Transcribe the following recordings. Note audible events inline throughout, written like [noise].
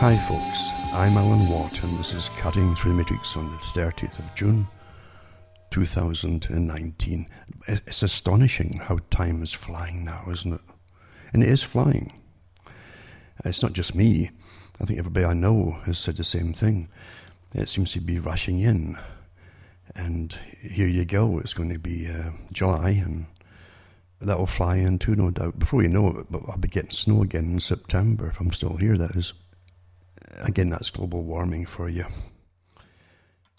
Hi, folks. I'm Alan Watt, and this is Cutting Through the Matrix on the 30th of June, 2019. It's astonishing how time is flying now, isn't it? And it is flying. It's not just me. I think everybody I know has said the same thing. It seems to be rushing in. And here you go. It's going to be uh, July, and that will fly in too, no doubt. Before you know it, I'll be getting snow again in September, if I'm still here, that is again, that's global warming for you.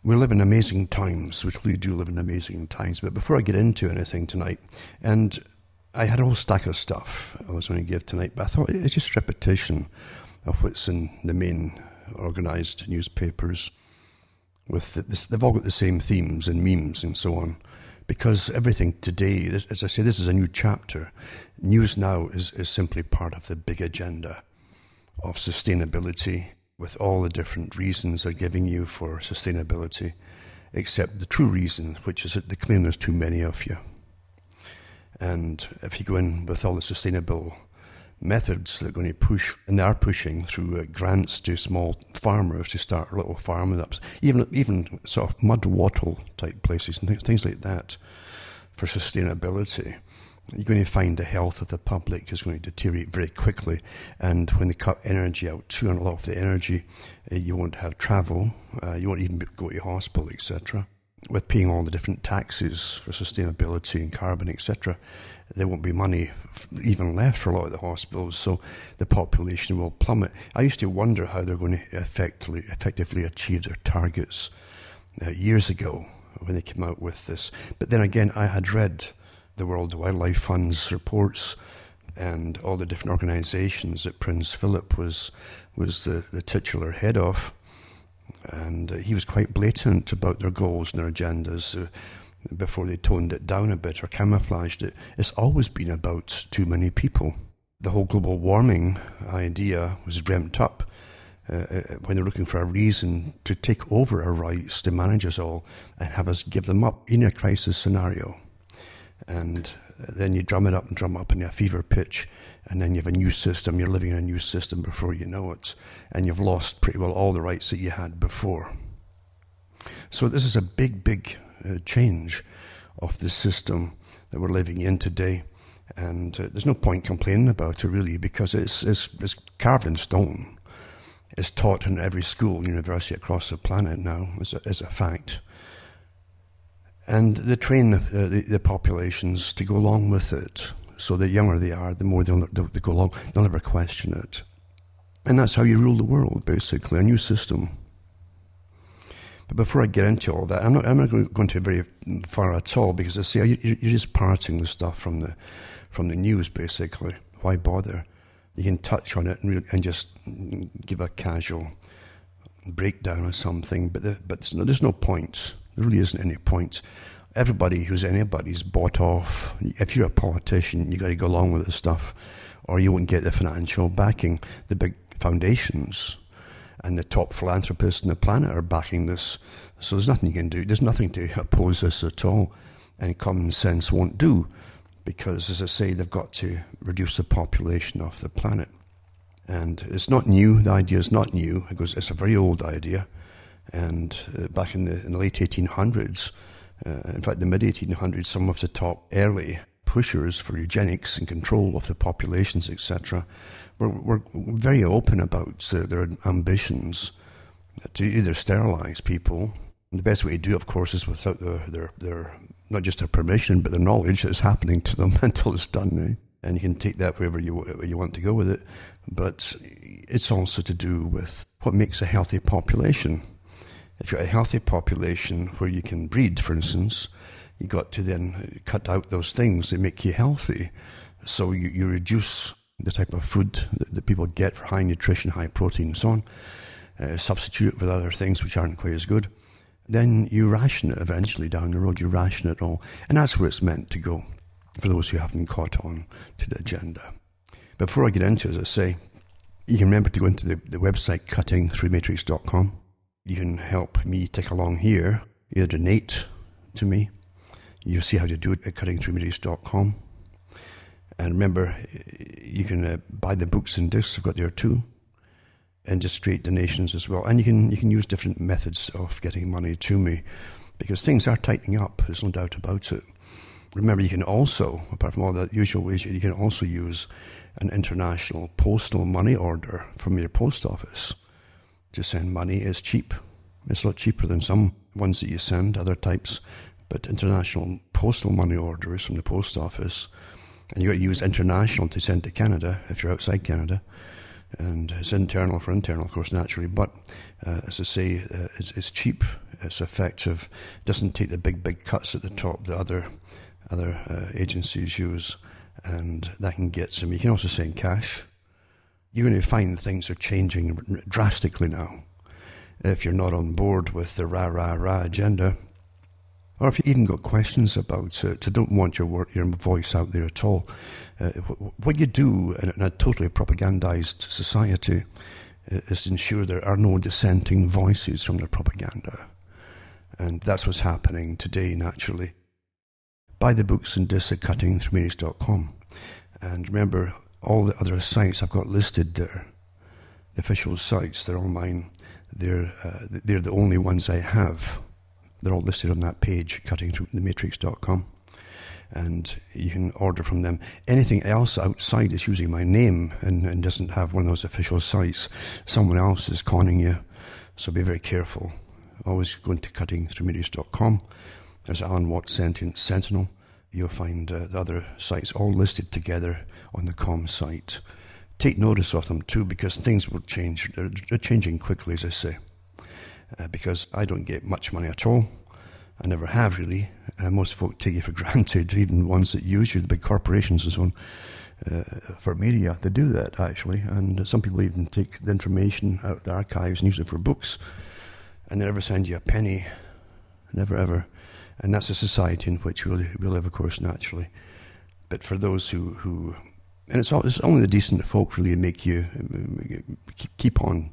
We live in amazing times. Which we do live in amazing times. But before I get into anything tonight, and I had a whole stack of stuff I was going to give tonight, but I thought it's just repetition of what's in the main organised newspapers. With this, they've all got the same themes and memes and so on, because everything today, as I say, this is a new chapter. News now is, is simply part of the big agenda of sustainability with all the different reasons they're giving you for sustainability, except the true reason, which is that they claim there's too many of you. And if you go in with all the sustainable methods they're going to push, and they are pushing through uh, grants to small farmers to start little farm-ups, even even sort of mud wattle type places and things like that for sustainability you're going to find the health of the public is going to deteriorate very quickly. And when they cut energy out, lot of the energy, uh, you won't have travel, uh, you won't even go to hospital, etc. With paying all the different taxes for sustainability and carbon, etc., there won't be money even left for a lot of the hospitals, so the population will plummet. I used to wonder how they're going to effectively, effectively achieve their targets uh, years ago when they came out with this. But then again, I had read the World Wildlife Fund's reports and all the different organisations that Prince Philip was was the, the titular head of, and uh, he was quite blatant about their goals and their agendas. Uh, before they toned it down a bit or camouflaged it, it's always been about too many people. The whole global warming idea was dreamt up uh, uh when they're looking for a reason to take over our rights to manage us all and have us give them up in a crisis scenario and then you drum it up and drum up in a fever pitch, and then you have a new system. You're living in a new system before you know it, and you've lost pretty well all the rights that you had before. So this is a big, big uh, change of the system that we're living in today, and uh, there's no point complaining about it really because it's it's, it's carved in stone. It's taught in every school university across the planet now as a, as a fact and they train uh, the, the, populations to go along with it. So the younger they are, the more they'll, they'll, they'll go along. They'll never question it. And that's how you rule the world, basically, a new system. But before I get into all that, I'm not, I'm not going to go very far at all because I say you're just parting the stuff from the, from the news, basically. Why bother? You can touch on it and, and just give a casual breakdown of something, but, the, but there's, no, there's no point. There really isn't any point. Everybody who's anybody's bought off. If you're a politician, you got to go along with this stuff, or you won't get the financial backing. The big foundations and the top philanthropists on the planet are backing this. So there's nothing you can do. There's nothing to oppose this at all. And common sense won't do because, as I say, they've got to reduce the population of the planet. And it's not new. The idea is not new. It goes, it's a very old idea. And uh, back in the, in the, late 1800s, uh, in fact, the mid 1800s, some of the top early pushers for eugenics and control of the populations, etc., were, were very open about their ambitions to either sterilize people. The best way to do, of course, is without their, their, their not just their permission, but their knowledge that it's happening to them [laughs] until it's done. Eh? And you can take that wherever you, you want to go with it. But it's also to do with what makes a healthy population if you're a healthy population where you can breed, for instance, you've got to then cut out those things that make you healthy. So you, you reduce the type of food that, that people get for high nutrition, high protein, and so on. Uh, substitute it with other things which aren't quite as good. Then you ration it eventually down the road. You ration it all, and that's where it's meant to go. For those who haven't caught on to the agenda. Before I get into it, as I say, you can remember to go into the, the website cuttingthroughmatrix.com you can help me tick along here. Either donate to me. You'll see how to do it at cuttingthroughmatrix.com. And remember, you can uh, buy the books and discs I've got there too. and just straight donations as well. And you can you can use different methods of getting money to me because things are tightening up. There's no doubt about it. Remember, you can also, apart from all the usual ways, you can also use an international postal money order from your post office to send money. is cheap. It's a lot cheaper than some ones that you send, other types. But international postal money orders from the post office, and you've got to use international to send to Canada if you're outside Canada and it's internal for internal, of course, naturally. But uh, as I say, uh, it's, it's, cheap, it's effective, doesn't take the big, big cuts at the top that other other uh, agencies use, and that can get some. You can also send cash. You're going to find things are changing drastically now. If you're not on board with the rah rah rah agenda, or if you even got questions about it, to don't want your word, your voice out there at all, uh, what you do in, a totally propagandized society uh, is ensure there are no dissenting voices from the propaganda. And that's what's happening today, naturally. Buy the books and disc at. And remember, all the other sites I've got listed there, the official sites, they're all mine. They're, uh, they're the only ones I have. They're all listed on that page, cuttingthroughthematrix.com. And you can order from them. Anything else outside is using my name and, and doesn't have one of those official sites. Someone else is conning you. So be very careful. Always go into cuttingthroughmatrix.com. There's Alan Watts Sentient Sentinel. You'll find uh, the other sites all listed together on the com site. Take notice of them too because things will change. They're, changing quickly, as I say uh, because I don't get much money at all. I never have really. Uh, most folk take you for [laughs] granted, even ones that use you, the big corporations and so on, uh, for media. They do that actually, and some people even take the information out of the archives and use it for books, and they never send you a penny, never ever. And that's a society in which we we live, of course, naturally. But for those who, who and it's, it's only the decent folk really make you keep on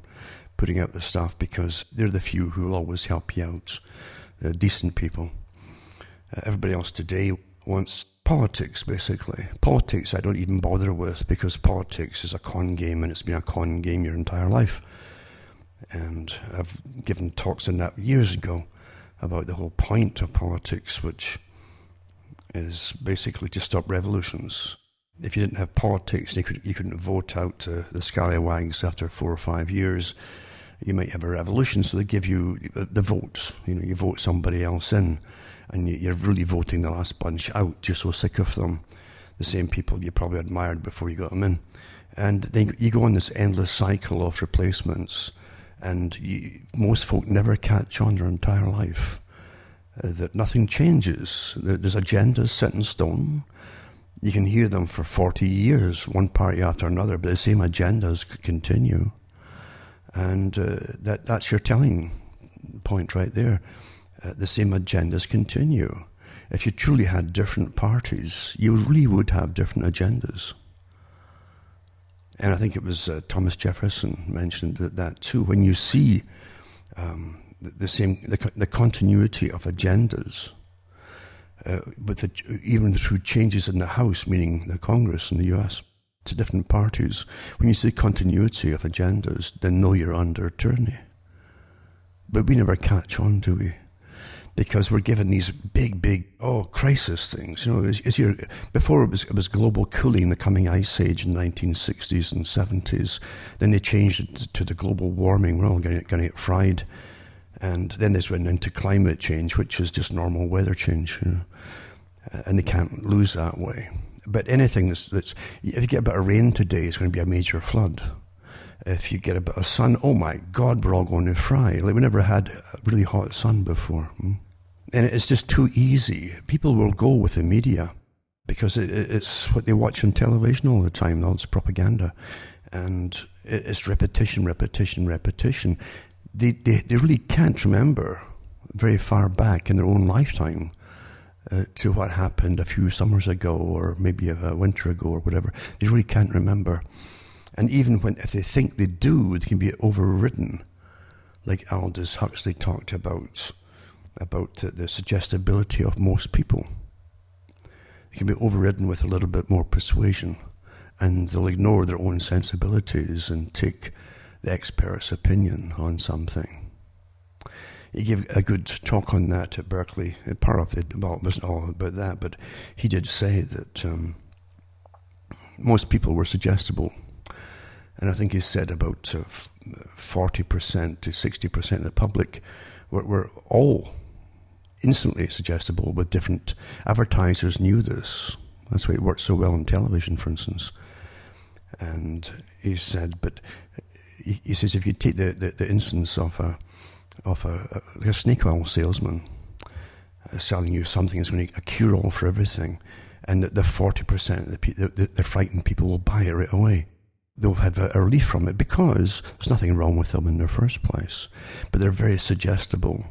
putting out the stuff because they're the few who will always help you out. Decent people. Uh, everybody else today wants politics, basically. Politics I don't even bother with because politics is a con game and it's been a con game your entire life. And I've given talks on that years ago about the whole point of politics, which is basically to stop revolutions. If you didn't have politics, you, could, you couldn't vote out uh, the scallywags after four or five years you might have a revolution, so they give you the votes. You know, you vote somebody else in, and you're really voting the last bunch out. You're so sick of them, the same people you probably admired before you got them in, and then you go on this endless cycle of replacements, and you, most folk never catch on their entire life. Uh, that nothing changes. There's agendas set in stone. You can hear them for 40 years, one party after another, but the same agendas continue. And uh, that, that's your telling point right there. Uh, the same agendas continue. If you truly had different parties, you really would have different agendas. And I think it was uh, Thomas Jefferson mentioned that, that, too. When you see um, the, the, same, the, the, continuity of agendas, uh, with the, even through changes in the House, meaning the Congress in the U.S., to different parties, when you see continuity of agendas, then know you're under tyranny. But we never catch on, do we? Because we're given these big, big, oh, crisis things. You know, is, is your, before it was, it was global cooling, the coming ice age in the 1960s and 70s. Then they changed it to the global warming. We're all going to get fried. And then they went into climate change, which is just normal weather change. You know? And they can't lose that way. But anything that's, that's, if you get a bit of rain today, it's going to be a major flood. If you get a bit of sun, oh my God, we're all going to fry. Like we never had really hot sun before. Hmm? And it's just too easy. People will go with the media because it's what they watch on television all the time. This propaganda. And it's repetition, repetition, repetition. They, they, they really can't remember very far back in their own lifetime uh, to what happened a few summers ago or maybe a, a, winter ago or whatever. They really can't remember. And even when, if they think they do, it can be overridden, like Aldous Huxley talked about, about the, the suggestibility of most people. They can be overridden with a little bit more persuasion, and they'll ignore their own sensibilities and take the expert's opinion on something. He gave a good talk on that at Berkeley. Part of it, well, it wasn't all about that, but he did say that um, most people were suggestible. And I think he said about uh, 40% to 60% of the public were, were all instantly suggestible with different advertisers knew this. That's why it worked so well on television, for instance. And he said, but he, he says if you take the, the, the, instance of a of a, a, snake oil salesman uh, selling you something that's going to be a cure all for everything, and that the forty percent of the, the, the frightened people will buy it right away they'll have a, a, relief from it because there's nothing wrong with them in the first place. But they're very suggestible.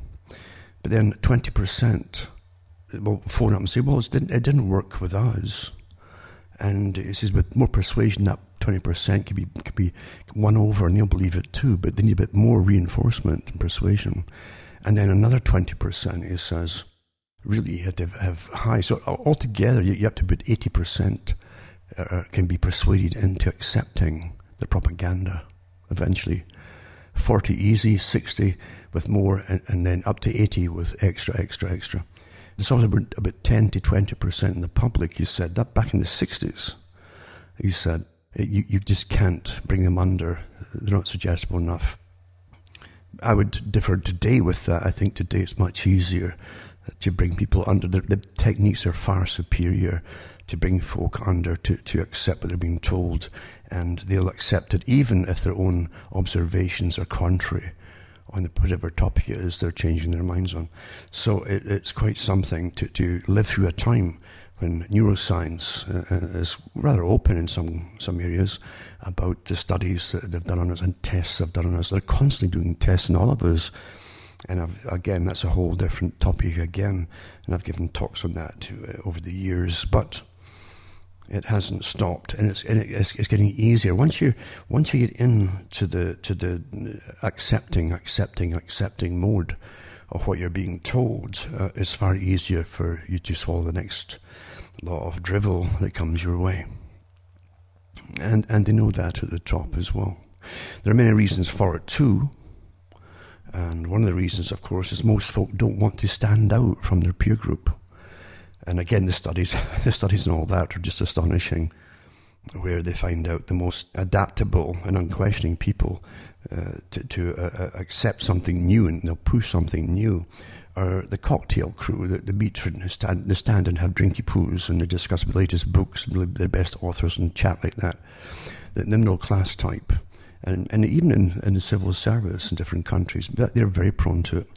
But then 20% will phone up and say, well, it didn't, it didn't work with us. And he says, with more persuasion, that 20% could be, could be won over and they'll believe it too. But they need a bit more reinforcement and persuasion. And then another 20%, he says, really you have to have high. So altogether, you have to put 80% uh, can be persuaded into accepting the propaganda eventually. 40 easy, 60 with more, and, and then up to 80 with extra, extra, extra. Only about, about 10 to 20% in the public, he said, that back in the 60s, he said, eh, you, you just can't bring them under. They're not suggestible enough. I would differ today with that. I think today it's much easier to bring people under. The, the techniques are far superior to bring folk under to, to accept what they're being told, and they'll accept it even if their own observations are contrary on whatever topic it is they're changing their minds on. So it, it's quite something to, to live through a time when neuroscience uh, uh, is rather open in some, some areas about the studies that they've done on us and tests they've done on us. They're constantly doing tests on all of us. And I've, again, that's a whole different topic again. And I've given talks on that uh, over the years. But it hasn't stopped, and it's and it's, it's getting easier once you once you get into the to the accepting, accepting, accepting mode of what you're being told. Uh, it's far easier for you to swallow the next lot of drivel that comes your way, and and they know that at the top as well. There are many reasons for it too. And one of the reasons, of course, is most folk don't want to stand out from their peer group. And again, the studies, [laughs] the studies and all that are just astonishing, where they find out the most adaptable and unquestioning people uh, to, to uh, uh accept something new and they'll push something new are the cocktail crew that they meet the stand, they stand and have drinky poos and they discuss the latest books, their best authors and chat like that. The, the middle class type. And, and even in, in the civil service in different countries, they're very prone to it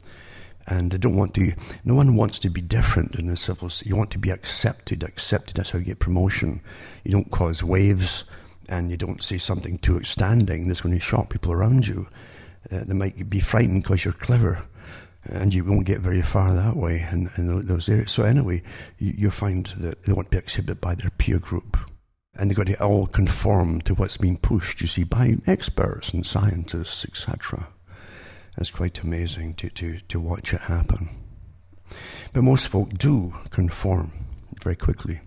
and they don't want to. No one wants to be different in the civil. You want to be accepted. Accepted. That's how you get promotion. You don't cause waves, and you don't say something too outstanding that's going to shock people around you. Uh, they might be frightened because you're clever, and you won't get very far that way in, in those areas. So anyway, you, you find that they want to be accepted by their peer group. And they've got to all conform to what's being pushed, you see, by experts and scientists, etc. It's quite amazing to, to, to watch it happen. But most folk do conform very quickly.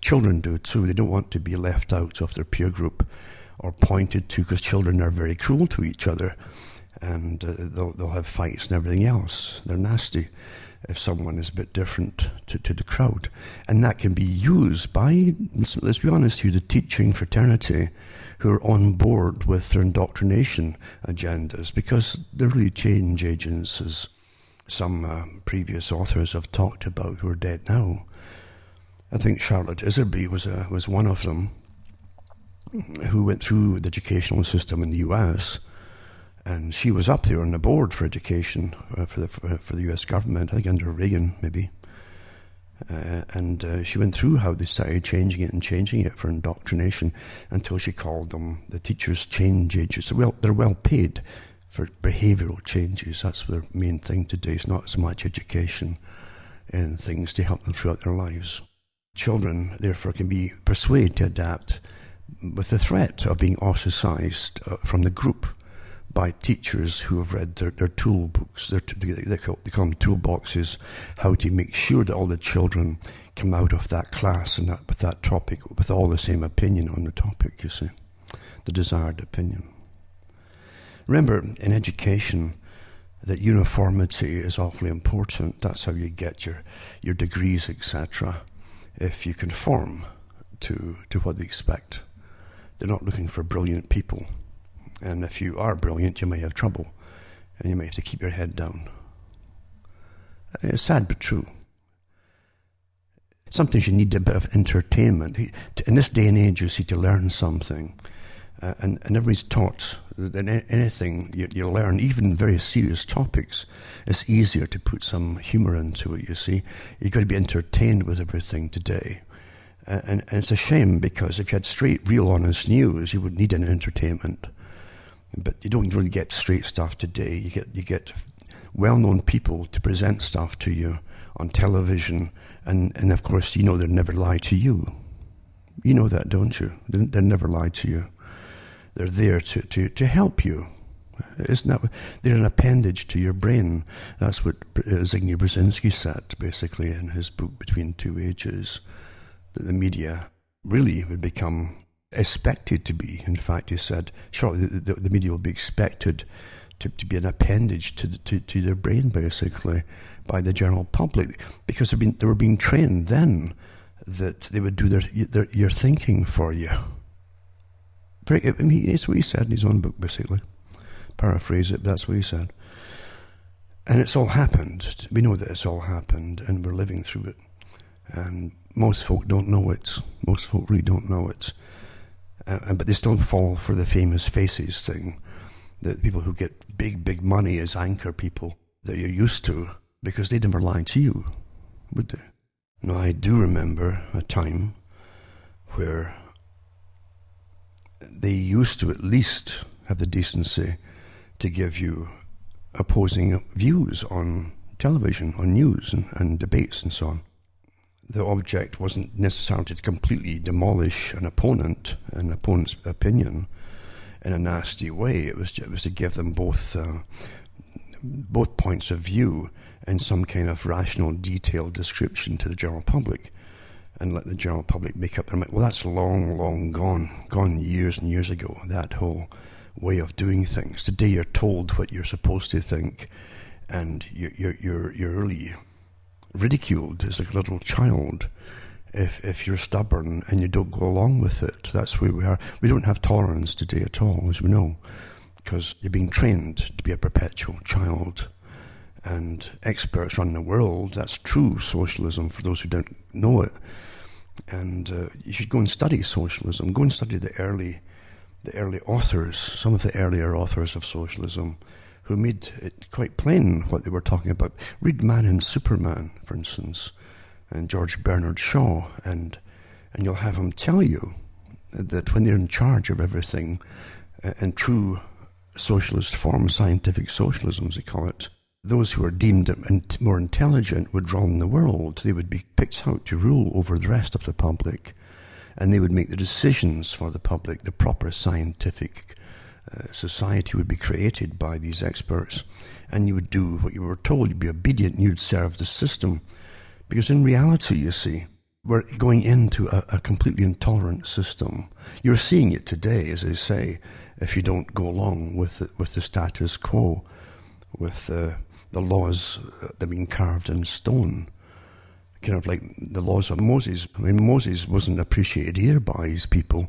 Children do too. They don't want to be left out of their peer group or pointed to because children are very cruel to each other and uh, they'll, they'll have fights and everything else. They're nasty if someone is a bit different to, to the crowd. And that can be used by, let's be honest here, the teaching fraternity who are on board with their indoctrination agendas because they're really change agents, as some uh, previous authors have talked about who are dead now. I think Charlotte Iserbyt was, a, was one of them who went through the educational system in the US and she was up there on the board for education uh, for the for the U.S. government. I think under Reagan, maybe. Uh, and uh, she went through how they started changing it and changing it for indoctrination until she called them the teachers' change agents. Well, they're well paid for behavioural changes. That's their main thing today. It's not as much education and things to help them throughout their lives. Children, therefore, can be persuaded to adapt with the threat of being ostracized uh, from the group by teachers who have read their, their tool books, their, they, call, they call them toolboxes, how to make sure that all the children come out of that class and that, with that topic, with all the same opinion on the topic, you see, the desired opinion. Remember, in education, that uniformity is awfully important. That's how you get your, your degrees, etc. If you conform to, to what they expect. They're not looking for brilliant people. And if you are brilliant, you may have trouble. And you may have to keep your head down. It's sad but true. Sometimes you need a bit of entertainment. In this day and age, you see, to learn something, uh, and, and everybody's taught that anything you, you, learn, even very serious topics, it's easier to put some humour into it, you see. You've got to be entertained with everything today. Uh, and, and, it's a shame because if you had straight, real, honest news, you would need an entertainment. But you don't really get straight stuff today. You get, you get well known people to present stuff to you on television and, and of course, you know they never lie to you. You know that, don't you? They, they never lie to you. They're there to, to, to help you. Isn't that, they're an appendage to your brain. That's what uh, Zbigniew Brzezinski said, basically, in his book Between Two Ages, that the media really would become expected to be. In fact, he said, sure, the, the, the media will be expected to, to be an appendage to, the, to, to their brain, basically by the general public because they've been, they were being trained then that they would do their, their your thinking for you. Very, I mean, it's what he said in his own book, basically. Paraphrase it, that's what he said. And it's all happened. We know that it's all happened, and we're living through it. And most folk don't know it. Most folk really don't know it. Uh, but they still fall for the famous faces thing. The people who get big, big money as anchor people that you're used to because they never lie to you, would they? Now, I do remember a time where they used to at least have the decency to give you opposing views on television, on news and, and debates and so on. The object wasn't necessarily to completely demolish an opponent, an opponent's opinion, in a nasty way. It was, it was to give them both uh, both points of view and some kind of rational, detailed description to the general public and let the general public make up their mind. Well, that's long, long gone, gone years and years ago, that whole way of doing things. Today you're told what you're supposed to think and you're, you're, you're, you're really ridiculed as a little child if, if you're stubborn and you don't go along with it. That's where we are. We don't have tolerance today at all, as we know, because you're being trained to be a perpetual child and experts run the world. That's true socialism for those who don't know it. And uh, you should go and study socialism. Go and study the early, the early authors, some of the earlier authors of socialism, who made it quite plain what they were talking about. Read Man and Superman, for instance, and George Bernard Shaw, and and you'll have him tell you that when they're in charge of everything, uh, in true socialist form, scientific socialism, as they call it, those who are deemed more intelligent would run the world. They would be picked out to rule over the rest of the public, and they would make the decisions for the public. The proper scientific uh, society would be created by these experts, and you would do what you were told. You'd be obedient, and you'd serve the system. Because in reality, you see, we're going into a, a completely intolerant system. You're seeing it today, as I say, if you don't go along with the, with the status quo, with the the laws that have been carved in stone. Kind of like the laws of Moses. I mean, Moses wasn't appreciated here by his people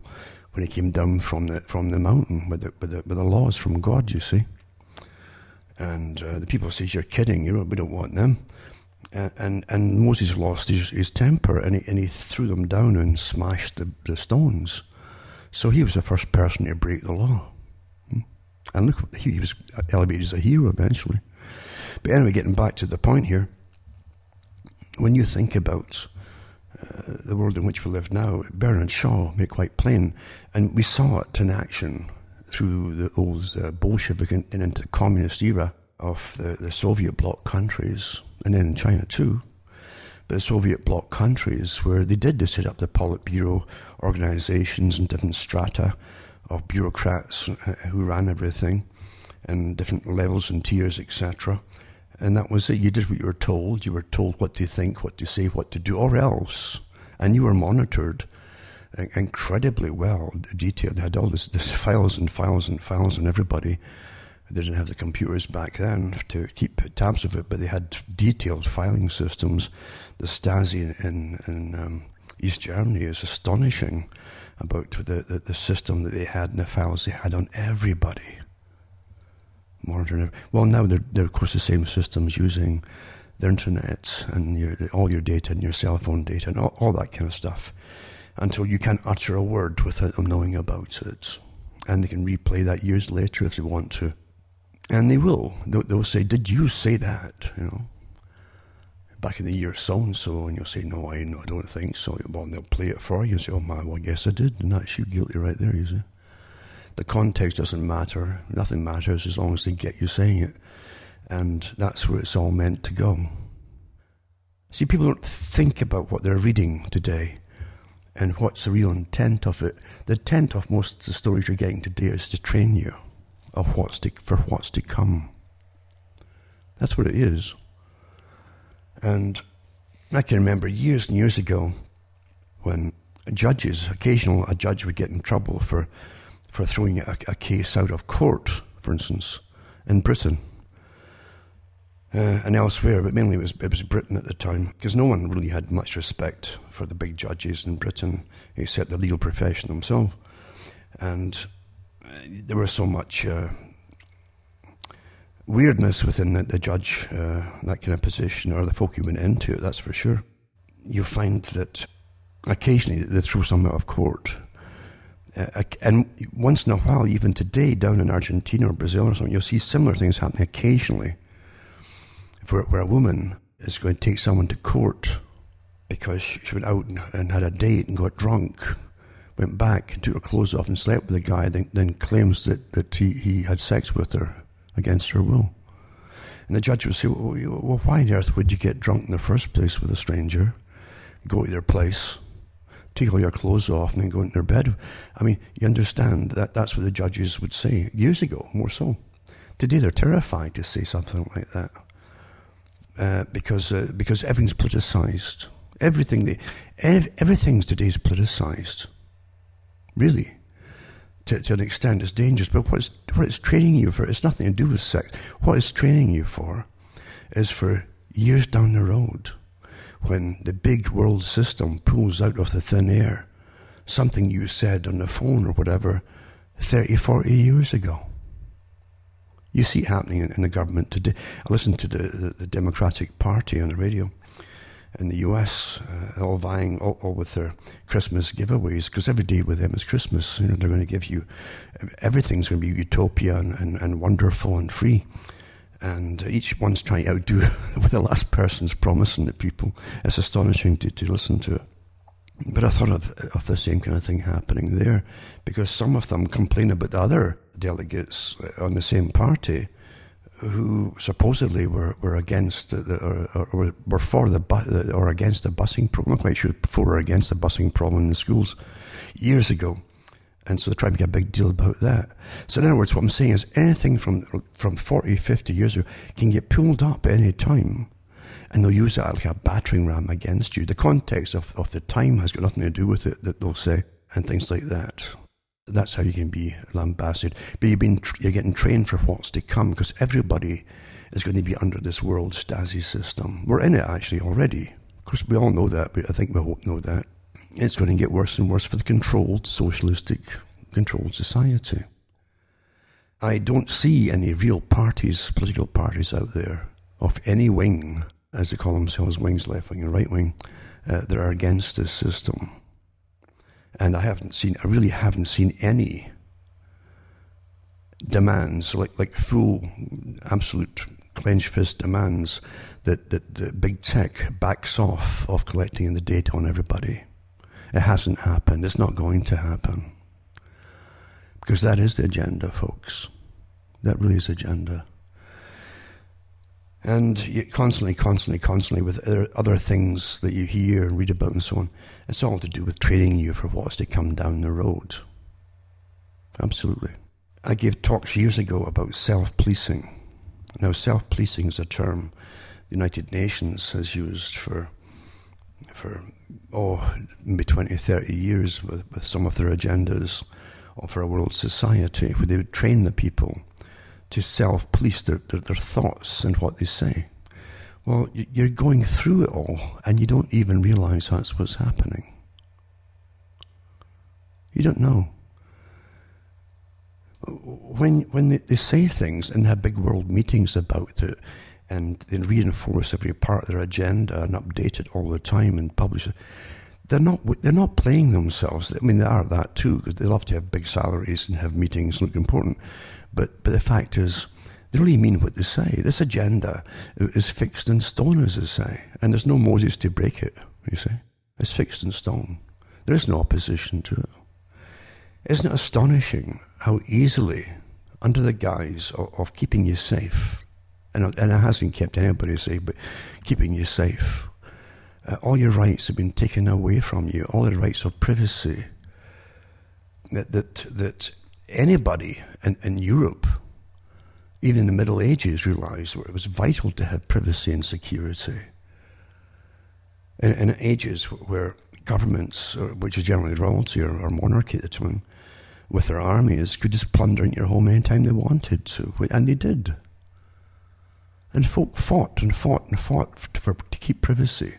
when he came down from the from the mountain with the with the, with the laws from God. You see, and uh, the people says you're kidding. You we don't want them. And and Moses lost his, his temper and he, and he threw them down and smashed the, the stones. So he was the first person to break the law. Hmm? And look, he was elevated as a hero eventually. But anyway, getting back to the point here, when you think about uh, the world in which we live now, Bernard Shaw made quite plain, and we saw it in action through the old uh, Bolshevik and, and into communist era of the, the Soviet bloc countries, and then in China too. But the Soviet bloc countries, where they did, they set up the Politburo organizations and different strata of bureaucrats uh, who ran everything, and different levels and tiers, etc. And that was it. You did what you were told. You were told what to think, what to say, what to do, or else. And you were monitored incredibly well, detailed. They had all this, this files and files and files on everybody. They didn't have the computers back then to keep tabs of it, but they had detailed filing systems. The Stasi in, in um, East Germany is astonishing about the, the, the, system that they had and the files they had on everybody. Modern, well, now they're, they're of course the same systems using the internet and your, all your data and your cell phone data and all, all that kind of stuff until you can't utter a word without them knowing about it. And they can replay that years later if they want to. And they will. They'll, they'll say, Did you say that? You know, back in the year so and so. And you'll say, No, I, no, I don't think so. Well, they'll play it for you and say, Oh, my, well, I guess I did. And that's you guilty right there, you see. The context doesn't matter. Nothing matters as long as they get you saying it. And that's where it's all meant to go. See, people don't think about what they're reading today and what's the real intent of it. The intent of most of the stories you're getting today is to train you of what's to, for what's to come. That's what it is. And I can remember years and years ago when judges, occasional a judge would get in trouble for, for throwing a, a case out of court, for instance, in Britain. Uh, and elsewhere, but mainly it was, it was Britain at the time, because no one really had much respect for the big judges in Britain, except the legal profession themselves. And uh, there was so much uh, weirdness within the, the judge, uh, that kind of position, or the folk who went into it, that's for sure. You find that occasionally they throw someone out of court. Uh, and once in a while, even today, down in Argentina or Brazil or something, you'll see similar things happening occasionally where, where a woman is going to take someone to court because she went out and, and had a date and got drunk, went back took her clothes off and slept with the guy, then, then claims that, that he, he had sex with her against her will. And the judge would say, well, well, why on earth would you get drunk in the first place with a stranger, go to their place, take all your clothes off, and then go into their bed? I mean, you understand that that's what the judges would say years ago, more so. Today they're terrified to say something like that uh, because uh, because everything's politicized. Everything, the, ev- everything's today is politicized. Really, to, to an extent, it's dangerous. But what it's, what it's training you for, it's nothing to do with sex. What it's training you for is for years down the road, when the big world system pulls out of the thin air something you said on the phone or whatever 30, 40 years ago. You see it happening in, the government today. I listened to the, the, the, Democratic Party on the radio in the US, uh, all vying all, all, with their Christmas giveaways, because every day with them is Christmas. You know, they're going to give you everything's going to be utopia and, and, and wonderful and free. And each one's trying to outdo [laughs] the last person's promising the people. It's astonishing to, to listen to it. But I thought of, of the same kind of thing happening there because some of them complain about the other delegates uh, on the same party who supposedly were, were against the, or, or, were for the bu- or against the busing problem. I'm quite sure for or against the busing problem in the schools years ago. And so they're trying to make a big deal about that. So in other words, what I'm saying is anything from, from 40, 50 years ago can get pulled up any time and they'll use that like a battering ram against you. The context of, of the time has got nothing to do with it, that they'll say, and things like that. That's how you can be lambasted. But you've been, you're getting trained for what's to come because everybody is going to be under this world Stasi system. We're in it actually already. Of course, we all know that, but I think we all know that. It's going to get worse and worse for the controlled, socialistic, controlled society. I don't see any real parties, political parties out there of any wing as they call themselves, wings, left wing and right wing, uh, that are against this system. And I haven't seen, I really haven't seen any demands, like, like full, absolute clenched fist demands that, that, that big tech backs off of collecting the data on everybody. It hasn't happened. It's not going to happen. Because that is the agenda, folks. That really is the agenda. And you constantly, constantly, constantly with other things that you hear and read about and so on, it's all to do with training you for what's to come down the road. Absolutely. I gave talks years ago about self policing. Now, self policing is a term the United Nations has used for, for oh, maybe 20, 30 years with, with some of their agendas for a world society, where they would train the people to self police their, their, their, thoughts and what they say. Well, you're going through it all and you don't even realize that's what's happening. You don't know. When, when they, they say things and have big world meetings about it, and they reinforce every part of their agenda and update it all the time and publish it. They're not, they're not playing themselves. I mean, they are that too, because they love to have big salaries and have meetings and look important. But, but the fact is, they really mean what they say. This agenda is fixed in stone, as they say, and there's no Moses to break it, you see. It's fixed in stone. There is no opposition to it. Isn't it astonishing how easily, under the guise of, of keeping you safe, and, and it hasn't kept anybody safe, but keeping you safe, uh, all your rights have been taken away from you, all the rights of privacy that, that, that anybody in, in Europe, even in the Middle Ages, realized where it was vital to have privacy and security. In, in ages where governments, which is generally royalty or, or monarchy at the time, with their armies, could just plunder your home anytime they wanted to, and they did. And folk fought and fought and fought for, for, to keep privacy.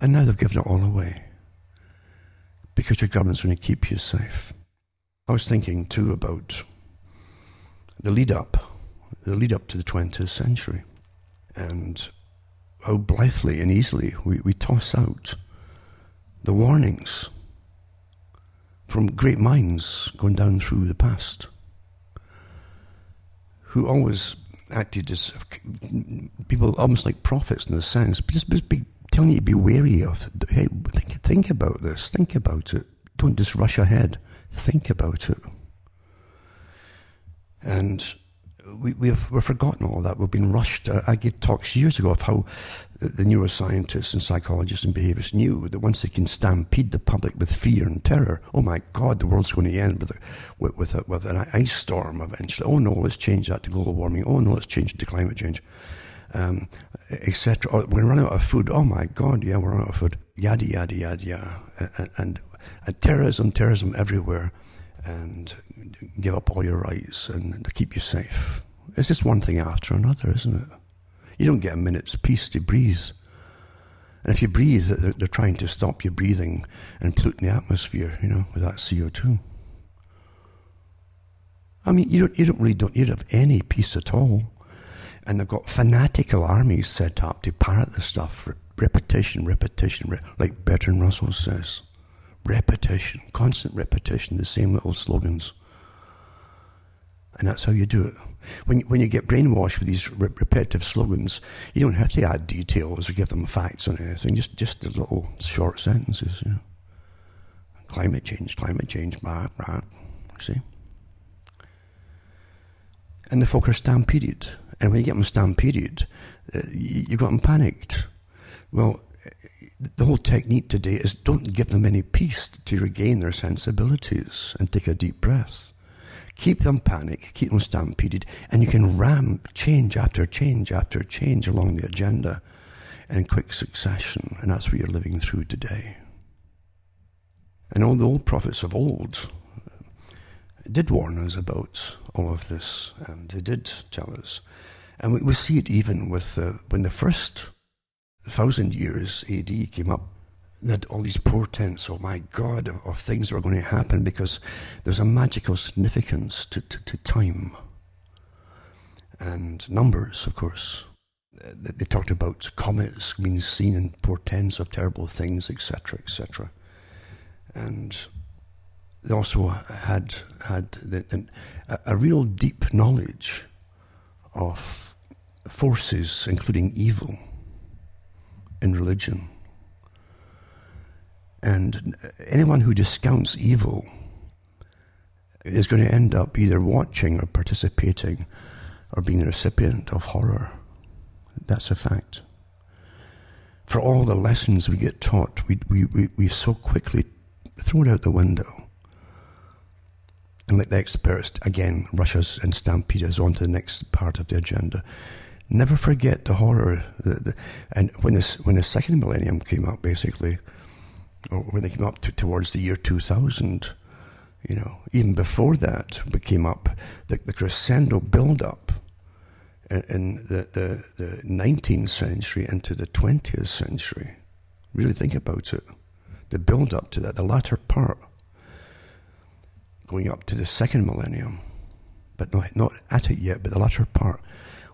And now they've given it all away because your government's going to keep you safe. I was thinking too about the lead up, the lead up to the 20th century, and how blithely and easily we, we toss out the warnings from great minds going down through the past who always acted as people almost like prophets in a sense, just, just be telling you to be wary of. Hey, think, think about this. Think about it. Don't just rush ahead. Think about it. And we, we have, we've forgotten all that. We've been rushed. I gave talks years ago of how the neuroscientists and psychologists and behaviorists knew that once they can stampede the public with fear and terror, oh my God, the world's going to end with, a, with, with, a, with an ice storm eventually. Oh no, let's change that to global warming. Oh no, let's change it to climate change um, etc. Or we're going to run out of food. Oh my God, yeah, we're out of food. Yada, yada, yada, yada. And, and, and terrorism, terrorism everywhere. And give up all your rights and to keep you safe. It's just one thing after another, isn't it? You don't get a minute's peace to breathe. And if you breathe, they're trying to stop you breathing and polluting the atmosphere, you know, with that CO2. I mean, you don't, you don't really don't, you don't have any peace at all. And they've got fanatical armies set up to parrot the stuff. For repetition, repetition, re- like Bertrand Russell says. Repetition, constant repetition, the same little slogans. And that's how you do it. When, when you get brainwashed with these re- repetitive slogans, you don't have to add details or give them facts on anything, just, just the little short sentences, you know. Climate change, climate change, blah, blah. See? And the folk are stampeded. And when you get them stampeded, uh, you, you got them panicked. Well, the whole technique today is don't give them any peace to regain their sensibilities and take a deep breath. Keep them panicked, keep them stampeded, and you can ram change after change after change along the agenda in quick succession. And that's what you're living through today. And all the old prophets of old did warn us about all of this, and they did tell us. And we, we see it even with uh, when the first thousand years AD came up, that all these portents, oh my God, of, things that are going to happen because there's a magical significance to, to, to time and numbers, of course. They talked about comets being seen and portents of terrible things, etc., etc. And they also had had the, a, a real deep knowledge of forces, including evil, in religion. And anyone who discounts evil is going to end up either watching or participating or being the recipient of horror. That's a fact. For all the lessons we get taught, we, we, we, we so quickly throw it out the window and let the experts again rush us and stampede us on to the next part of the agenda. Never forget the horror. The, the, and when this when the second millennium came up, basically, or when they came up to, towards the year 2000, You know, even before that we came up, the, the crescendo build-up in, in the, the, the 19th century into the 20th century. Really think about it. The build-up to that, the latter part, going up to the second millennium, but not, not at it yet, but the latter part,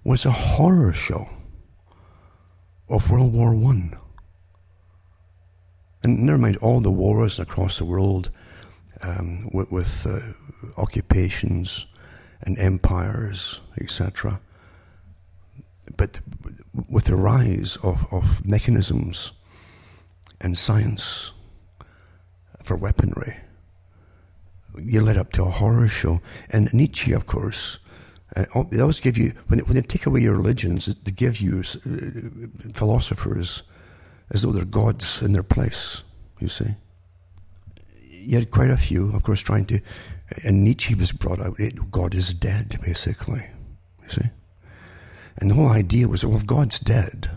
was a horror show of World War One. And never mind all the wars across the world um, with, with uh, occupations and empires, etc. But with the rise of, of mechanisms and science for weaponry, you led up to a horror show. And Nietzsche, of course, uh, they always give you, when they, when they take away your religions, they give you uh, philosophers as though they're gods in their place, you see. You had quite a few, of course, trying to, and Nietzsche was brought out, it, God is dead, basically, you see. And the whole idea was, well, if God's dead,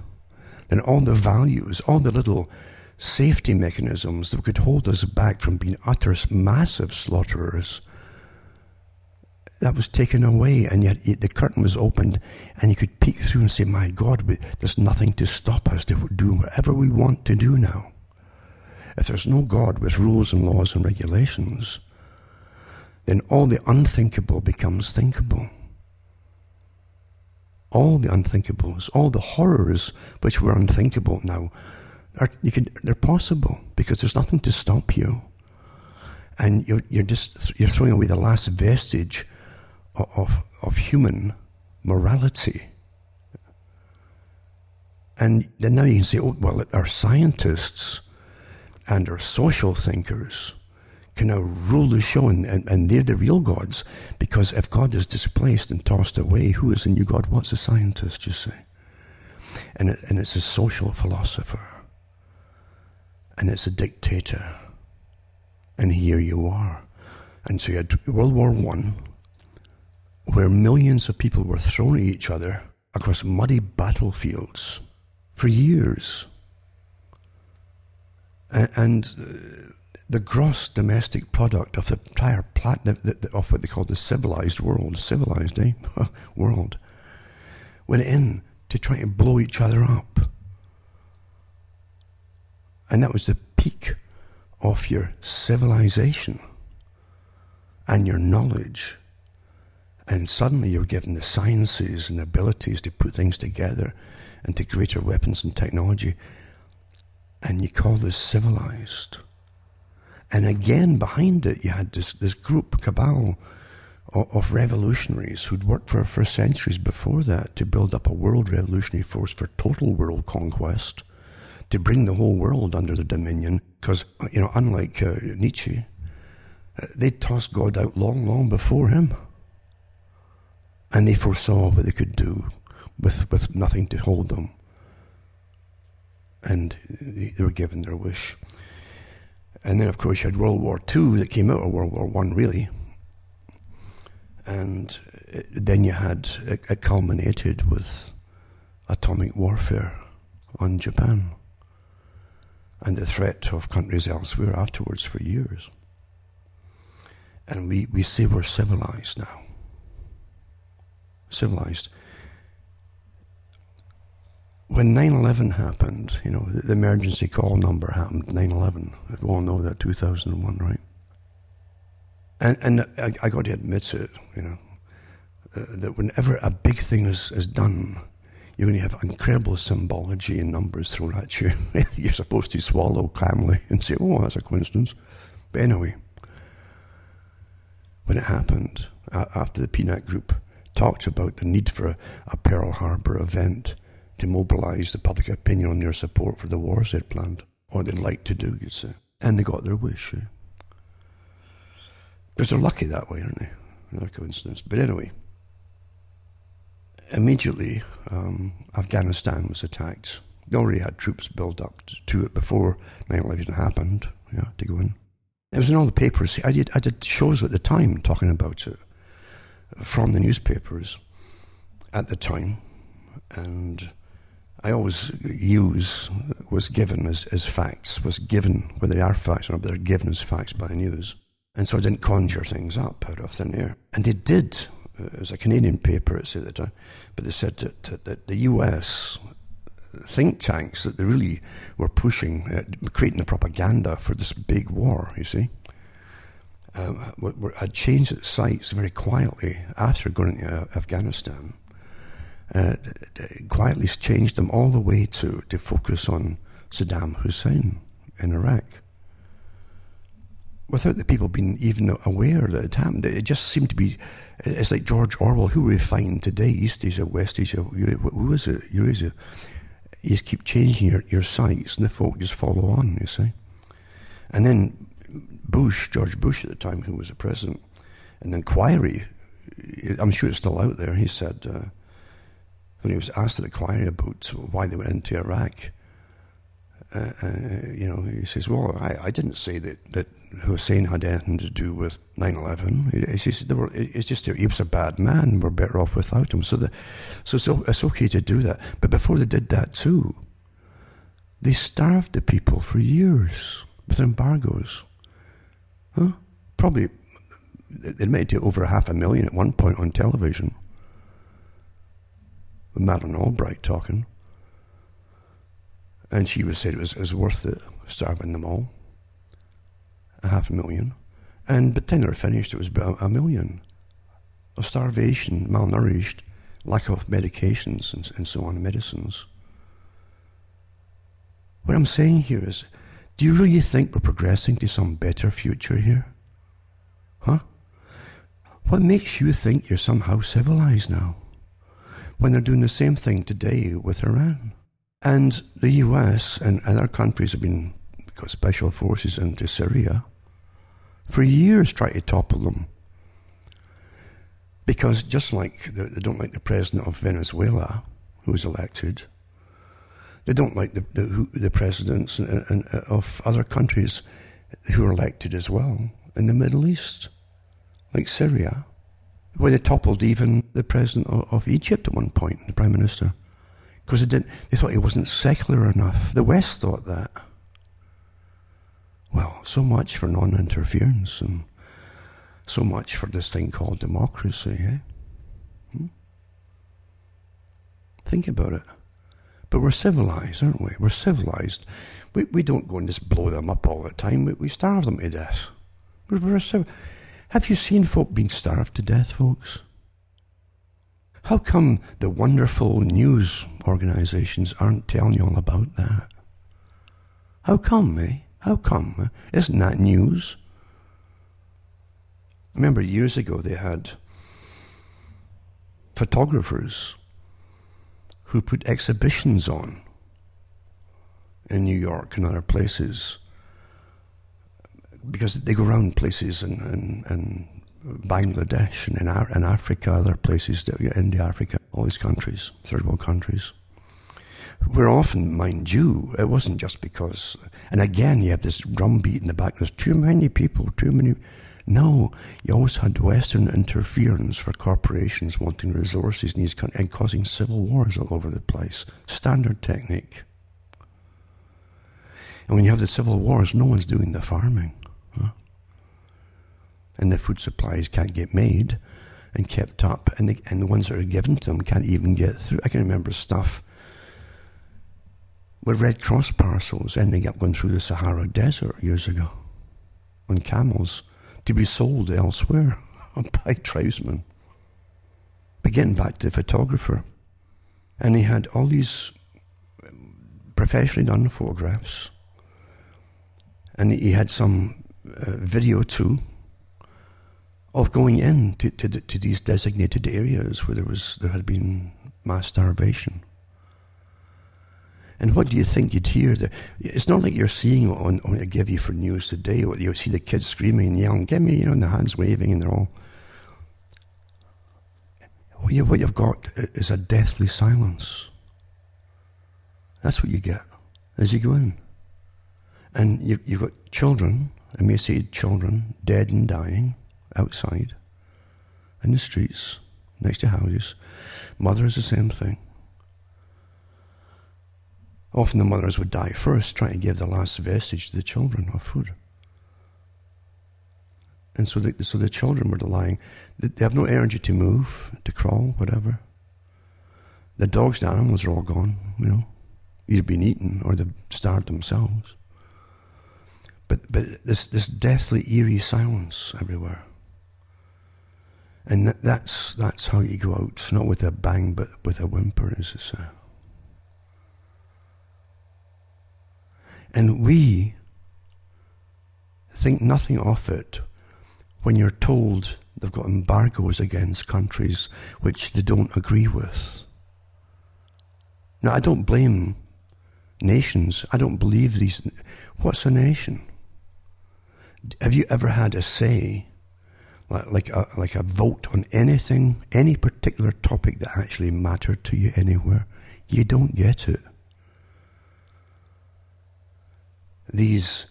then all the values, all the little safety mechanisms that could hold us back from being utter massive slaughterers, that was taken away, and yet the curtain was opened, and you could peek through and say, My God, there's nothing to stop us to do whatever we want to do now. If there's no God with rules and laws and regulations, then all the unthinkable becomes thinkable. All the unthinkables, all the horrors which were unthinkable now, are, you can, they're possible because there's nothing to stop you. And you're, you're just you're throwing away the last vestige of, of human morality. And then now you can say, oh, well, our scientists and our social thinkers can now rule the show and, and, and, they're the real gods because if God is displaced and tossed away, who is the new God? What's a scientist, you see? And, it, and it's a social philosopher. And it's a dictator. And here you are. And so you had World War One, where millions of people were thrown at each other across muddy battlefields for years. And uh, the gross domestic product of the entire planet, of what they call the civilized world, civilized, eh? [laughs] world, went in to try to blow each other up. And that was the peak of your civilization and your knowledge and suddenly you're given the sciences and abilities to put things together and to greater weapons and technology. And you call this civilized. And again, behind it, you had this, this group, cabal, of, of revolutionaries who'd worked for, for centuries before that to build up a world revolutionary force for total world conquest, to bring the whole world under their dominion. Because, you know, unlike uh, Nietzsche, uh, they tossed God out long, long before him. And they foresaw what they could do with, with nothing to hold them. And they were given their wish. And then, of course, you had World War II that came out of World War One, really. And then you had it, it culminated with atomic warfare on Japan and the threat of countries elsewhere afterwards for years. And we, we say we're civilized now civilized. When 9 11 happened, you know, the, emergency call number happened 9 11. We all know that 2001, right? And, and I, I got to admit it, you know, uh, that whenever a big thing is, is done, you're going to have incredible symbology and numbers thrown at you. [laughs] you're supposed to swallow calmly and say, oh, that's a coincidence. But anyway, when it happened, after the PNAC Group talked about the need for a, a Pearl Harbor event to mobilize the public opinion on their support for the wars they'd planned, or they'd like to do, you'd say. And they got their wish. Eh? Because they're lucky that way, aren't they? Another coincidence. But anyway, immediately um, Afghanistan was attacked. They already had troops built up to it before 9 11 happened, yeah, to go in. It was in all the papers. I did, I did shows at the time talking about it from the newspapers at the time, and I always use was given as, as facts, was given, whether they are facts or not, but they're given as facts by news. And so I didn't conjure things up out of thin air. And they did. It was a Canadian paper, at the time, but they said that, that the US think tanks that they really were pushing, uh, creating the propaganda for this big war, you see, um, had changed its sights very quietly after going to uh, Afghanistan. Uh, quietly changed them all the way to, to focus on Saddam Hussein in Iraq. Without the people being even aware that it happened, it just seemed to be. It's like George Orwell, who we find today, East Asia, West Asia, who is it, Eurasia. You just keep changing your, your sights, and the folk just follow on, you see. And then Bush, George Bush at the time, who was the president, an inquiry, I'm sure it's still out there, he said, uh, when he was asked at the inquiry about why they went into Iraq, uh, uh, you know, he says, well, I, I didn't say that, that Hussein had anything to do with 9-11. He, he said, were, it's just, he was a bad man. We're better off without him. So, the, so, so it's okay to do that. But before they did that too, they starved the people for years with embargoes. Huh? Probably, they made it over half a million at one point on television. With Albright talking. And she was said it was, it was worth it, starving them all. A half a million. And by the time they were finished, it was about a million of starvation, malnourished, lack of medications and, and so on, medicines. What I'm saying here is, do you really think we're progressing to some better future here? Huh? What makes you think you're somehow civilized now? When they're doing the same thing today with Iran? And the US and other countries have been got special forces into Syria for years trying to topple them. Because just like they don't like the president of Venezuela, who was elected, they don't like the, the, the presidents of other countries who are elected as well in the Middle East, like Syria, where they toppled even the president of Egypt at one point, the prime minister because they. They thought he wasn't secular enough. The West thought that. Well, so much for non-interference and so much for this thing called democracy. Eh? Hmm? Think about it. But we're civilized, aren't we? We're civilized. We, we don't go and just blow them up all the time. We, we starve them to death. We're very civil. Have you seen folk being starved to death, folks? How come the wonderful news organizations aren't telling you all about that? How come, eh? How come? Isn't that news? Remember years ago they had photographers who put exhibitions on in New York and other places because they go around places and, and Bangladesh and in, in Africa, other places, India, Africa, all these countries, third world countries. Where often, mind you, it wasn't just because, and again, you have this drumbeat in the back, there's too many people, too many. No, you always had Western interference for corporations wanting resources in these countries and causing civil wars all over the place. Standard technique. And when you have the civil wars, no one's doing the farming. Huh? and the food supplies can't get made and kept up, and the, and the ones that are given to them can't even get through. I can remember stuff with Red Cross parcels ending up going through the Sahara Desert years ago on camels to be sold elsewhere [laughs] by tribesmen. But getting back to the photographer, and he had all these professionally done photographs, and he had some uh, video too of going in to, to, to these designated areas where there was there had been mass starvation. And what do you think you'd hear? There? It's not like you're seeing on, on I give you for news today. What you see the kids screaming and yelling, "Give me!" You know, and the hands waving, and they're all. What, you, what you've got is a deathly silence. That's what you get as you go in, and you, you've got children, emaciated children, dead and dying outside, in the streets, next to houses. Mother is the same thing. Often the mothers would die first, trying to give the last vestige to the children of food. And so the, so the children were lying. They have no energy to move, to crawl, whatever. The dogs and animals are all gone, you know. Either been eaten or they've starved themselves. But, but this, this deathly, eerie silence everywhere. And that, that's, that's how you go out, not with a bang, but with a whimper, as it says. And we think nothing of it when you're told they've got embargoes against countries which they don't agree with. Now, I don't blame nations. I don't believe these. What's a nation? Have you ever had a say, like a, like a vote on anything, any particular topic that actually mattered to you anywhere? You don't get it. These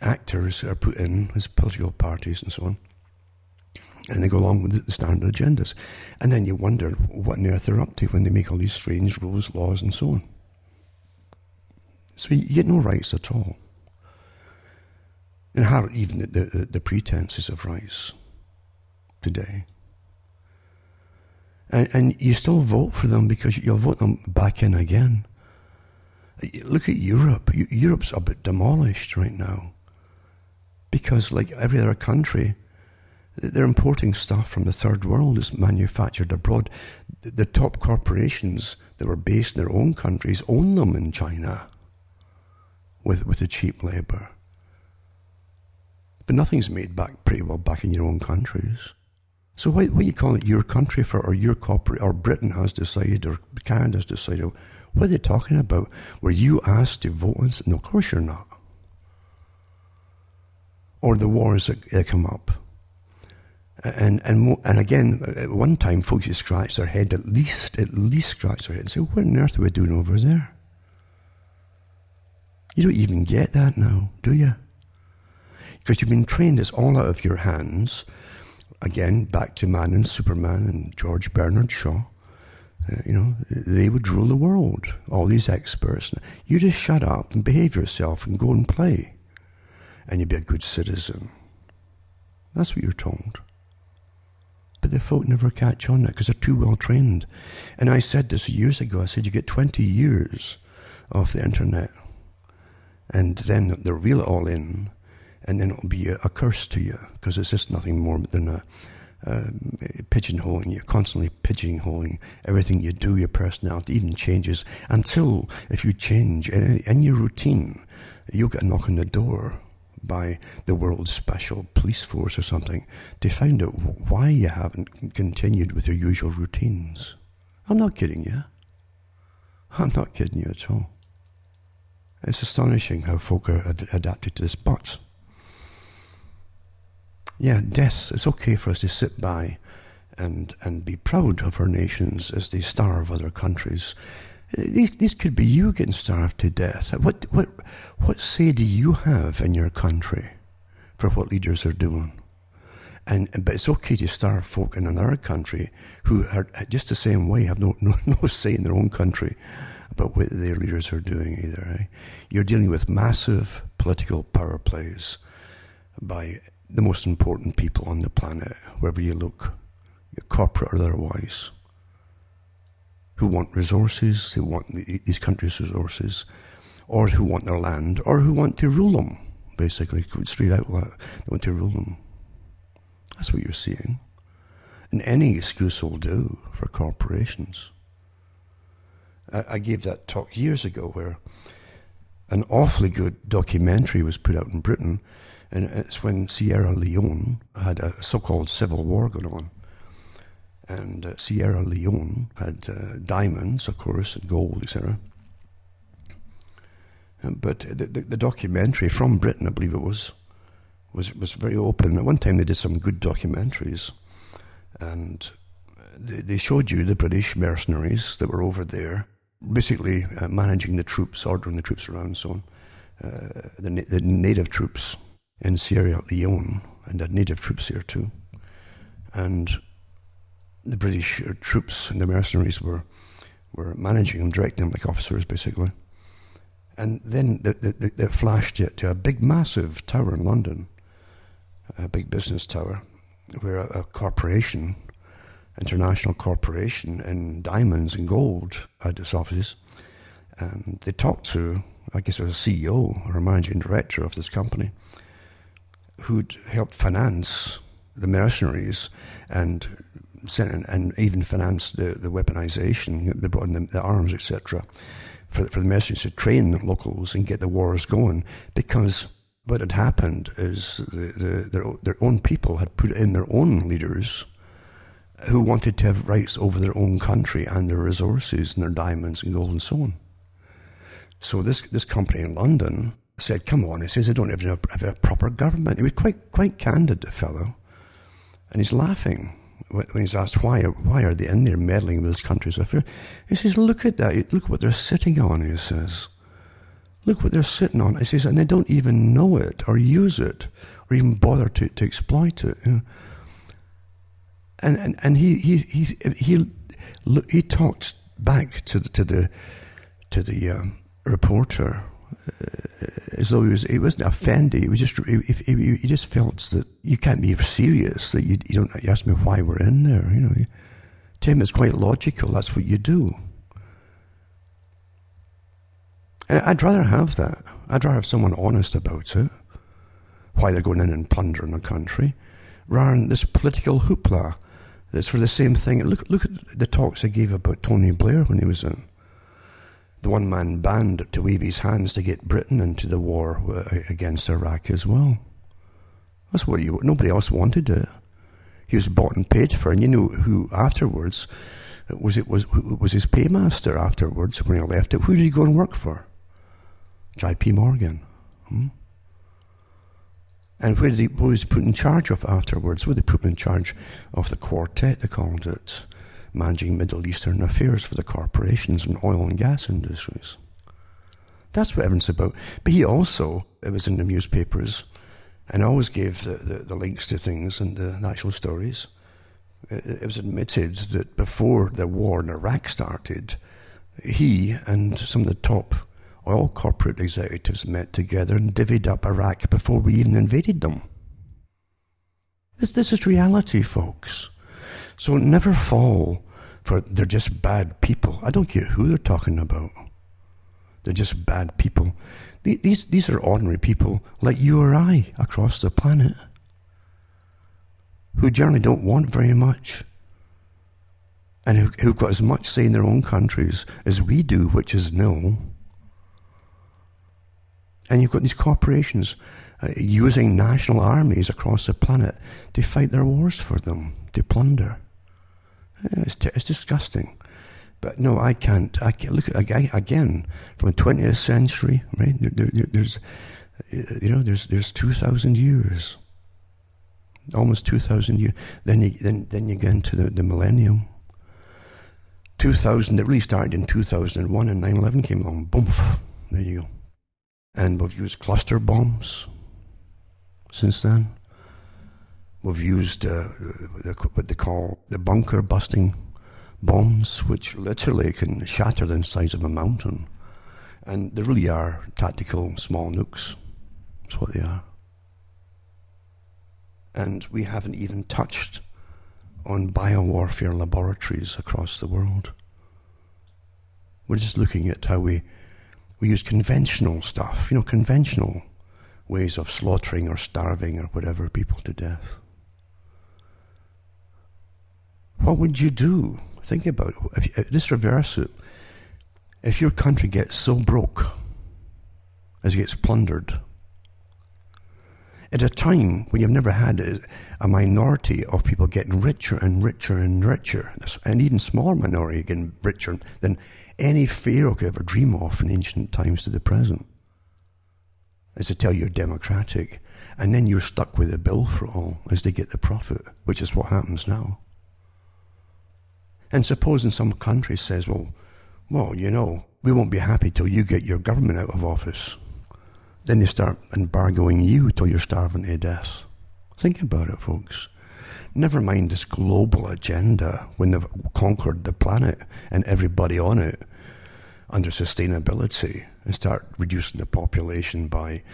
actors are put in as political parties and so on. And they go along with the standard agendas. And then you wonder what on earth they're up to when they make all these strange rules, laws, and so on. So you get no rights at all. And how even the, the, the pretenses of rights today. And, and you still vote for them because you'll vote them back in again. Look at Europe. Europe's a bit demolished right now because, like every other country, they're importing stuff from the third world. It's manufactured abroad. The top corporations that were based in their own countries own them in China with, with the cheap labour. But nothing's made back pretty well back in your own countries. So what, what you call it your country for, or your corporate, or Britain has decided, or Canada has decided, what are they talking about? Were you asked to vote on? No, of course you're not or the wars that, come up. And, and, and again, at one time, folks to scratch their head, at least, at least scratch their head and say, what on earth are we doing over there? You don't even get that now, do you? Because you've been trained, it's all out of your hands. Again, back to man and Superman and George Bernard Shaw. Uh, you know, they would rule the world, all these experts. You just shut up and behave yourself and go and play and you'd be a good citizen. That's what you're told. But the folk never catch on that because they're too well trained. And I said this years ago. I said you get 20 years of the internet, and then they'll reel it all in, and then it'll be a, a curse to you because it's just nothing more than a, um, pigeonholing. You're constantly pigeonholing everything you do. Your personality even changes until if you change in, in your routine, you'll get a knock on the door by the world's special police force or something to find out why you haven't continued with your usual routines. I'm not kidding you. I'm not kidding you at all. It's astonishing how folk are ad- adapted to this. But, yeah, death, it's okay for us to sit by and, and be proud of our nations as they starve other countries these, could be you getting starved to death. What, what, what say do you have in your country for what leaders are doing? And, but it's okay to starve folk in another country who are just the same way, have no, [laughs] no, no say in their own country about what their leaders are doing either. Eh? You're dealing with massive political power plays by the most important people on the planet, wherever you look, corporate or otherwise who want resources, who want these countries' resources, or who want their land, or who want to rule them, basically, straight out, uh, they want to rule them. That's what you're seeing. And any excuse will do for corporations. I gave that talk years ago where an awfully good documentary was put out in Britain, and it's when Sierra Leone had a so called civil war going on and uh, Sierra Leone had uh, diamonds, of course, and gold, etc. Um, but the, the, the, documentary from Britain, I believe it was, was was very open. At one time, they did some good documentaries, and they, they showed you the British mercenaries that were over there, basically uh, managing the troops, ordering the troops around, and so on. Uh, the, the native troops in Sierra Leone, and had native troops here too, and the British uh, troops and the mercenaries were were managing them, directing them like officers, basically. And then they, flashed it to a big, massive tower in London, a big business tower, where a, a corporation, international corporation in diamonds and gold, had its offices. And they talked to, I guess it was a CEO or a managing director of this company, who'd helped finance the mercenaries and and, even finance the, the weaponization, they brought in the, the arms, etc., for, for the mercenaries to train the locals and get the wars going. Because what had happened is the, the, their, their own people had put in their own leaders who wanted to have rights over their own country and their resources and their diamonds and gold and so on. So this, this company in London said, come on, he says, they don't even have, a proper government. He was quite, quite candid, the fellow. And he's laughing when he's asked why, why are they in there meddling with this country's affairs. He says, look at that. Look what they're sitting on, he says. Look what they're sitting on. He says, and they don't even know it or use it or even bother to, to exploit it. You know? And, and, and he, he, he, he, he talked back to the, to the, to the um, reporter as though he was he wasn't offended. He was just he, he, he just felt that you can't be serious. That you, you don't you ask me why we're in there. You know, to him it's quite logical. That's what you do. And I'd rather have that. I'd rather have someone honest about it. Why they're going in and plundering the country, rather than this political hoopla that's for the same thing. Look look at the talks I gave about Tony Blair when he was in the one man band to wave his hands to get Britain into the war uh, against Iraq as well. That's what you, nobody else wanted it. He was bought and paid for, and you know who afterwards was it was was his paymaster afterwards when he left it. Who did he go and work for? J.P. Morgan. Hmm? And where did he, who was put in charge of afterwards? Where they put him in charge of the quartet, they called it managing Middle Eastern affairs for the corporations and oil and gas industries. That's what Evans about. But he also, it was in the newspapers, and always gave the, the, the links to things and the actual stories. It, it was admitted that before the war in Iraq started, he and some of the top oil corporate executives met together and divvied up Iraq before we even invaded them. This, this is reality, folks. So never fall for they're just bad people. I don't care who they're talking about. They're just bad people. These, these are ordinary people like you or I across the planet who generally don't want very much and who, who've got as much say in their own countries as we do, which is nil. And you've got these corporations uh, using national armies across the planet to fight their wars for them, to plunder. It's, t- it's disgusting. But no, I can't. I can't look again from the 20th century. Right? There, there, there's, uh, you know, there's there's 2,000 years, almost 2,000 years. Then you then then you get into the, the millennium. 2000. It really started in 2001, and 9/11 came along. Boom. There you go. And we've used cluster bombs since then. We've used uh, what they call the bunker busting bombs, which literally can shatter the size of a mountain. And they really are tactical small nukes. That's what they are. And we haven't even touched on biowarfare laboratories across the world. We're just looking at how we, we use conventional stuff, you know, conventional ways of slaughtering or starving or whatever people to death. What would you do? Think about it. If, just reverse it. If your country gets so broke as it gets plundered, at a time when you've never had a minority of people getting richer and richer and richer, an even smaller minority getting richer than any pharaoh could ever dream of in ancient times to the present, as to tell you're democratic, and then you're stuck with the bill for all as they get the profit, which is what happens now. And supposing some country says, well, well, you know, we won't be happy till you get your government out of office. Then they start embargoing you till you're starving to death. Think about it, folks. Never mind this global agenda when they've conquered the planet and everybody on it under sustainability and start reducing the population by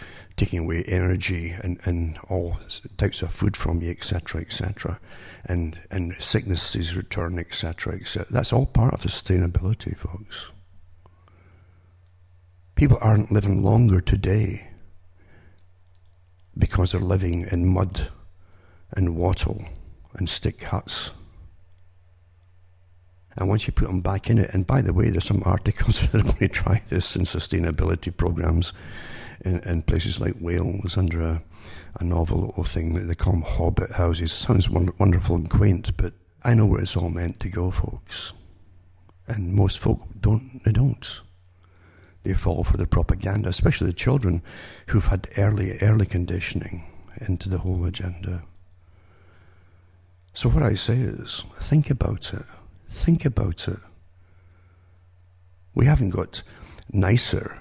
taking away energy and, and all types of food from you, etc., etc., and and sicknesses return, etc., etc. That's all part of sustainability, folks. People aren't living longer today because they're living in mud and wattle and stick huts. And once you put them back in it, and by the way, there's some articles [laughs] that are going to try this in sustainability programs in, in places like Wales under a, a novel little thing that they call them hobbit houses. It sounds wonderful and quaint, but I know where it's all meant to go, folks. And most folk don't, they don't. They fall for the propaganda, especially the children who've had early, early conditioning into the whole agenda. So, what I say is, think about it. Think about it. We haven't got nicer,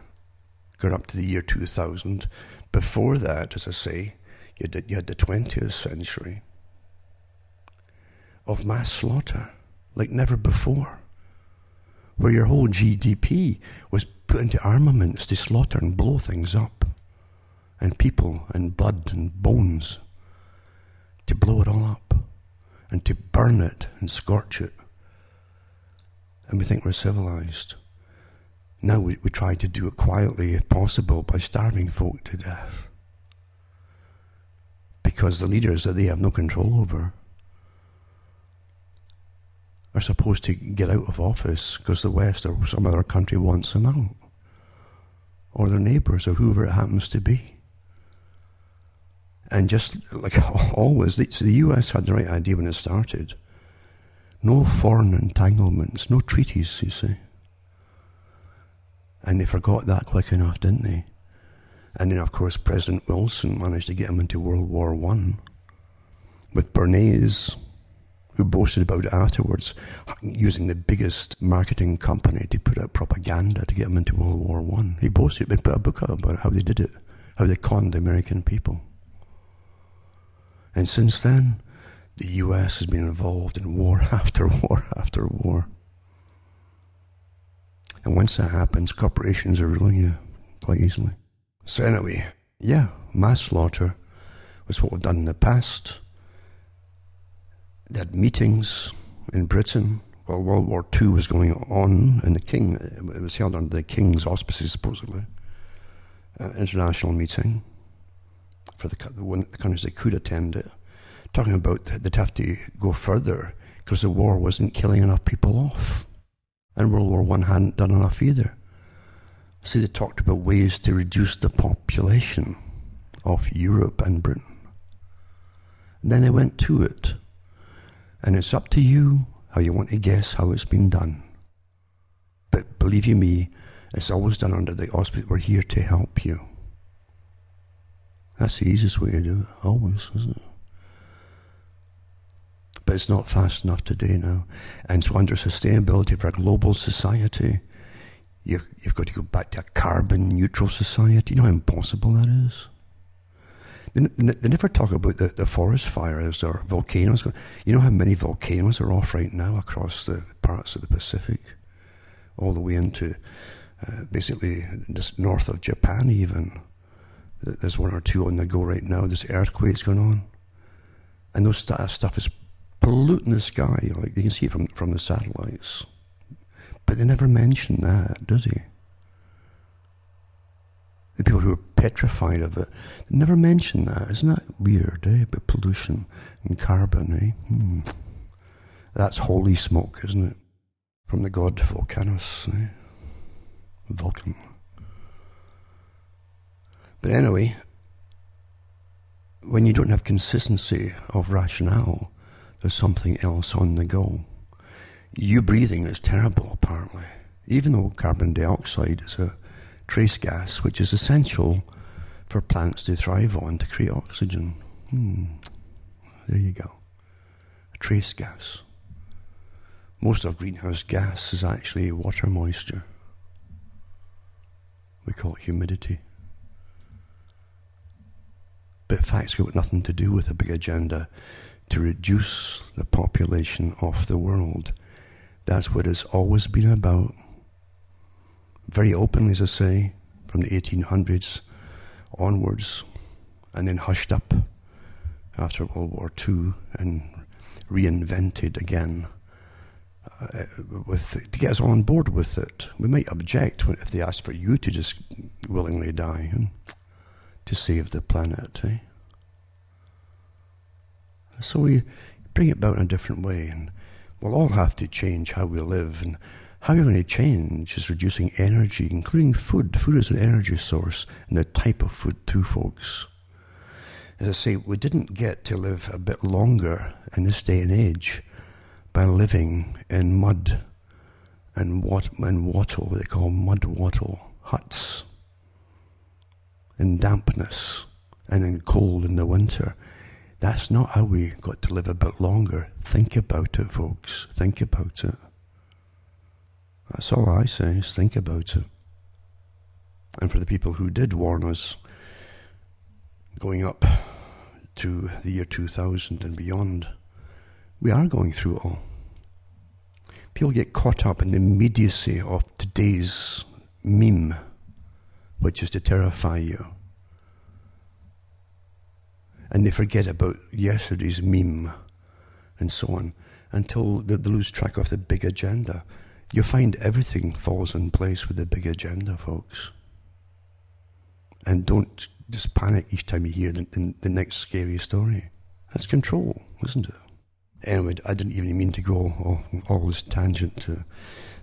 got up to the year 2000. Before that, as I say, you, you had the 20th century of mass slaughter like never before, where your whole GDP was put into armaments to slaughter and blow things up, and people and blood and bones to blow it all up and to burn it and scorch it. And we think we're civilized. Now we, we try to do it quietly, if possible, by starving folk to death. Because the leaders that they have no control over are supposed to get out of office because the West or some other country wants them out. Or their neighbours or whoever it happens to be. And just like [laughs] always, the, so the US had the right idea when it started. No foreign entanglements, no treaties, you see. And they forgot that quick enough, didn't they? And then, of course, President Wilson managed to get them into World War One with Bernays, who boasted about it afterwards, using the biggest marketing company to put out propaganda to get them into World War One. He boasted, he put a book out about how they did it, how they conned the American people. And since then, the US has been involved in war [laughs] after war after war. And once that happens, corporations are ruling you quite easily. So, anyway, yeah, mass slaughter was what we've done in the past. They had meetings in Britain while World War II was going on, and the king, it was held under the king's auspices, supposedly, an international meeting for the, the, the countries that could attend it, talking about they'd have to go further because the war wasn't killing enough people off. And World War One hadn't done enough either. See, they talked about ways to reduce the population of Europe and Britain. And then they went to it. And it's up to you how you want to guess how it's been done. But believe you me, it's always done under the auspice. We're here to help you. That's the easiest way to do it, always, isn't it? But it's not fast enough today now. And so, under sustainability for a global society, you, have got to go back to a carbon neutral society. You know how impossible that is? They, they never talk about the, the forest fires or volcanoes. You know how many volcanoes are off right now across the parts of the Pacific? All the way into uh, basically just north of Japan, even. There's one or two on the go right now. There's earthquakes going on. And those st- stuff is polluting the sky. Like you can see it from, from the satellites. But they never mention that, does he? The people who are petrified of it never mention that. Isn't that weird, eh? But pollution and carbon, eh? Hmm. That's holy smoke, isn't it? From the god Volcanus, eh? Vulcan. But anyway, when you don't have consistency of rationale, there's something else on the go. You breathing is terrible, apparently. Even though carbon dioxide is a trace gas which is essential for plants to thrive on to create oxygen. Hmm. There you go. A trace gas. Most of greenhouse gas is actually water moisture. We call it humidity. But facts got nothing to do with a big agenda to reduce the population of the world. That's what it's always been about. Very openly, as I say, from the 1800s onwards, and then hushed up after World War II and reinvented again uh, with to get us on board with it. We might object if they ask for you to just willingly die to save the planet. Eh? So we bring it about in a different way, and we'll all have to change how we live. And how you're going to change is reducing energy, including food. Food is an energy source, and the type of food too, folks. As I say, we didn't get to live a bit longer in this day and age by living in mud and wat and wattle, what they call mud wattle huts, in dampness and in cold in the winter. That's not how we got to live a bit longer. Think about it, folks. Think about it. That's all I say is think about it. And for the people who did warn us going up to the year 2000 and beyond, we are going through it all. People get caught up in the immediacy of today's meme, which is to terrify you. And they forget about yesterday's meme and so on until they, lose track of the big agenda. You find everything falls in place with the big agenda, folks. And don't just panic each time you hear the, the, the next scary story. That's control, isn't it? Anyway, I didn't even mean to go all, all this tangent to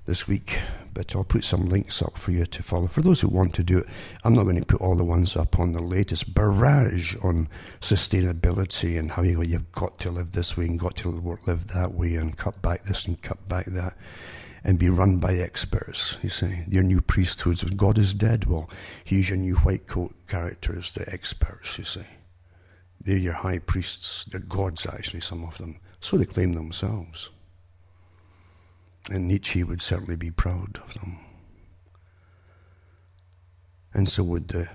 this week, but I'll put some links up for you to follow. For those who want to do it, I'm not going to put all the ones up on the latest barrage on sustainability and how you, you've got to live this way and got to live that way and cut back this and cut back that and be run by experts. You see, your new priesthoods. God is dead. Well, he's your new white coat characters, the experts. You see, they're your high priests. They're gods, actually. Some of them. So they claim themselves. And Nietzsche would certainly be proud of them. And so would the,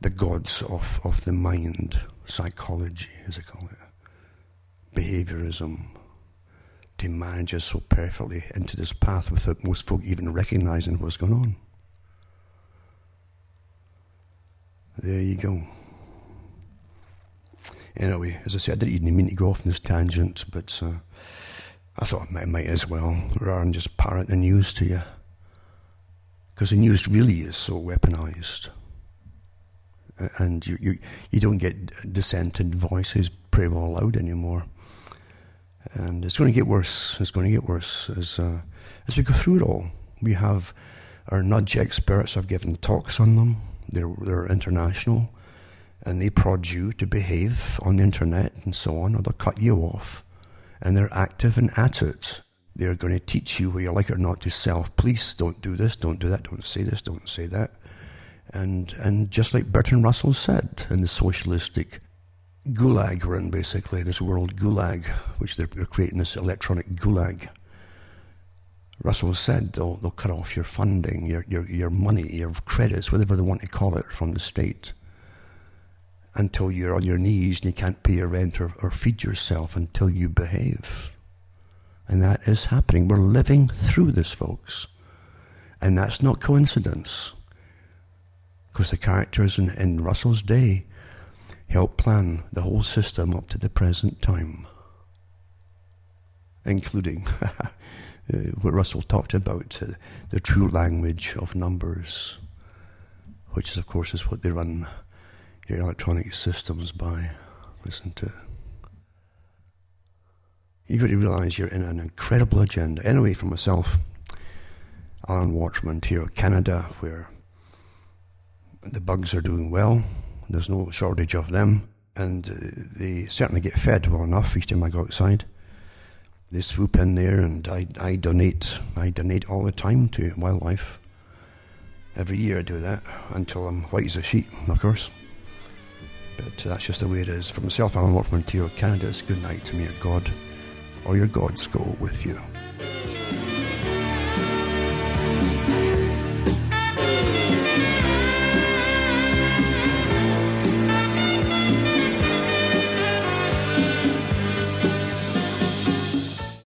the gods of, of the mind, psychology, as I call it, behaviorism, to manage us so perfectly into this path without most folk even recognizing what's going on. There you go. Anyway, as I said, I didn't even mean to go off on this tangent, but uh, I thought I might, as well, rather than just parrot the news to you. Because the news really is so weaponized. And you, you, you don't get dissented voices pretty well loud anymore. And it's going to get worse. It's going to get worse as, uh, as we go through it all. We have our nudge experts I've given talks on them. They're, they're international and they prod you to behave on the internet and so on, or they'll cut you off. And they're active and at it. They're going to teach you, whether you like it or not, to self police. Don't do this, don't do that, don't say this, don't say that. And, and just like Bertrand Russell said in the socialistic gulag run, basically, this world gulag, which they're, they're creating this electronic gulag. Russell said they'll, they'll cut off your funding, your, your, your money, your credits, whatever they want to call it, from the state until you're on your knees and you can't pay your rent or, or feed yourself until you behave. And that is happening. We're living through this, folks. And that's not coincidence. Because the characters in, in Russell's day helped plan the whole system up to the present time, including [laughs] what Russell talked about uh, the true language of numbers, which is, of course, is what they run your electronic systems by. Listen to. You've got to realize you're in an incredible agenda. Anyway, for myself, Alan Watt from, Ontario, Canada, where the bugs are doing well. There's no shortage of them. And uh, they certainly get fed well enough each time I go outside. They swoop in there and I, I donate. I donate all the time to wildlife. Every year I do that until I'm white as a sheet, of course. But uh, that's just the way it is. For myself, Alan Watt from Ontario, Canada, it's good night to me, God, or your gods go with you.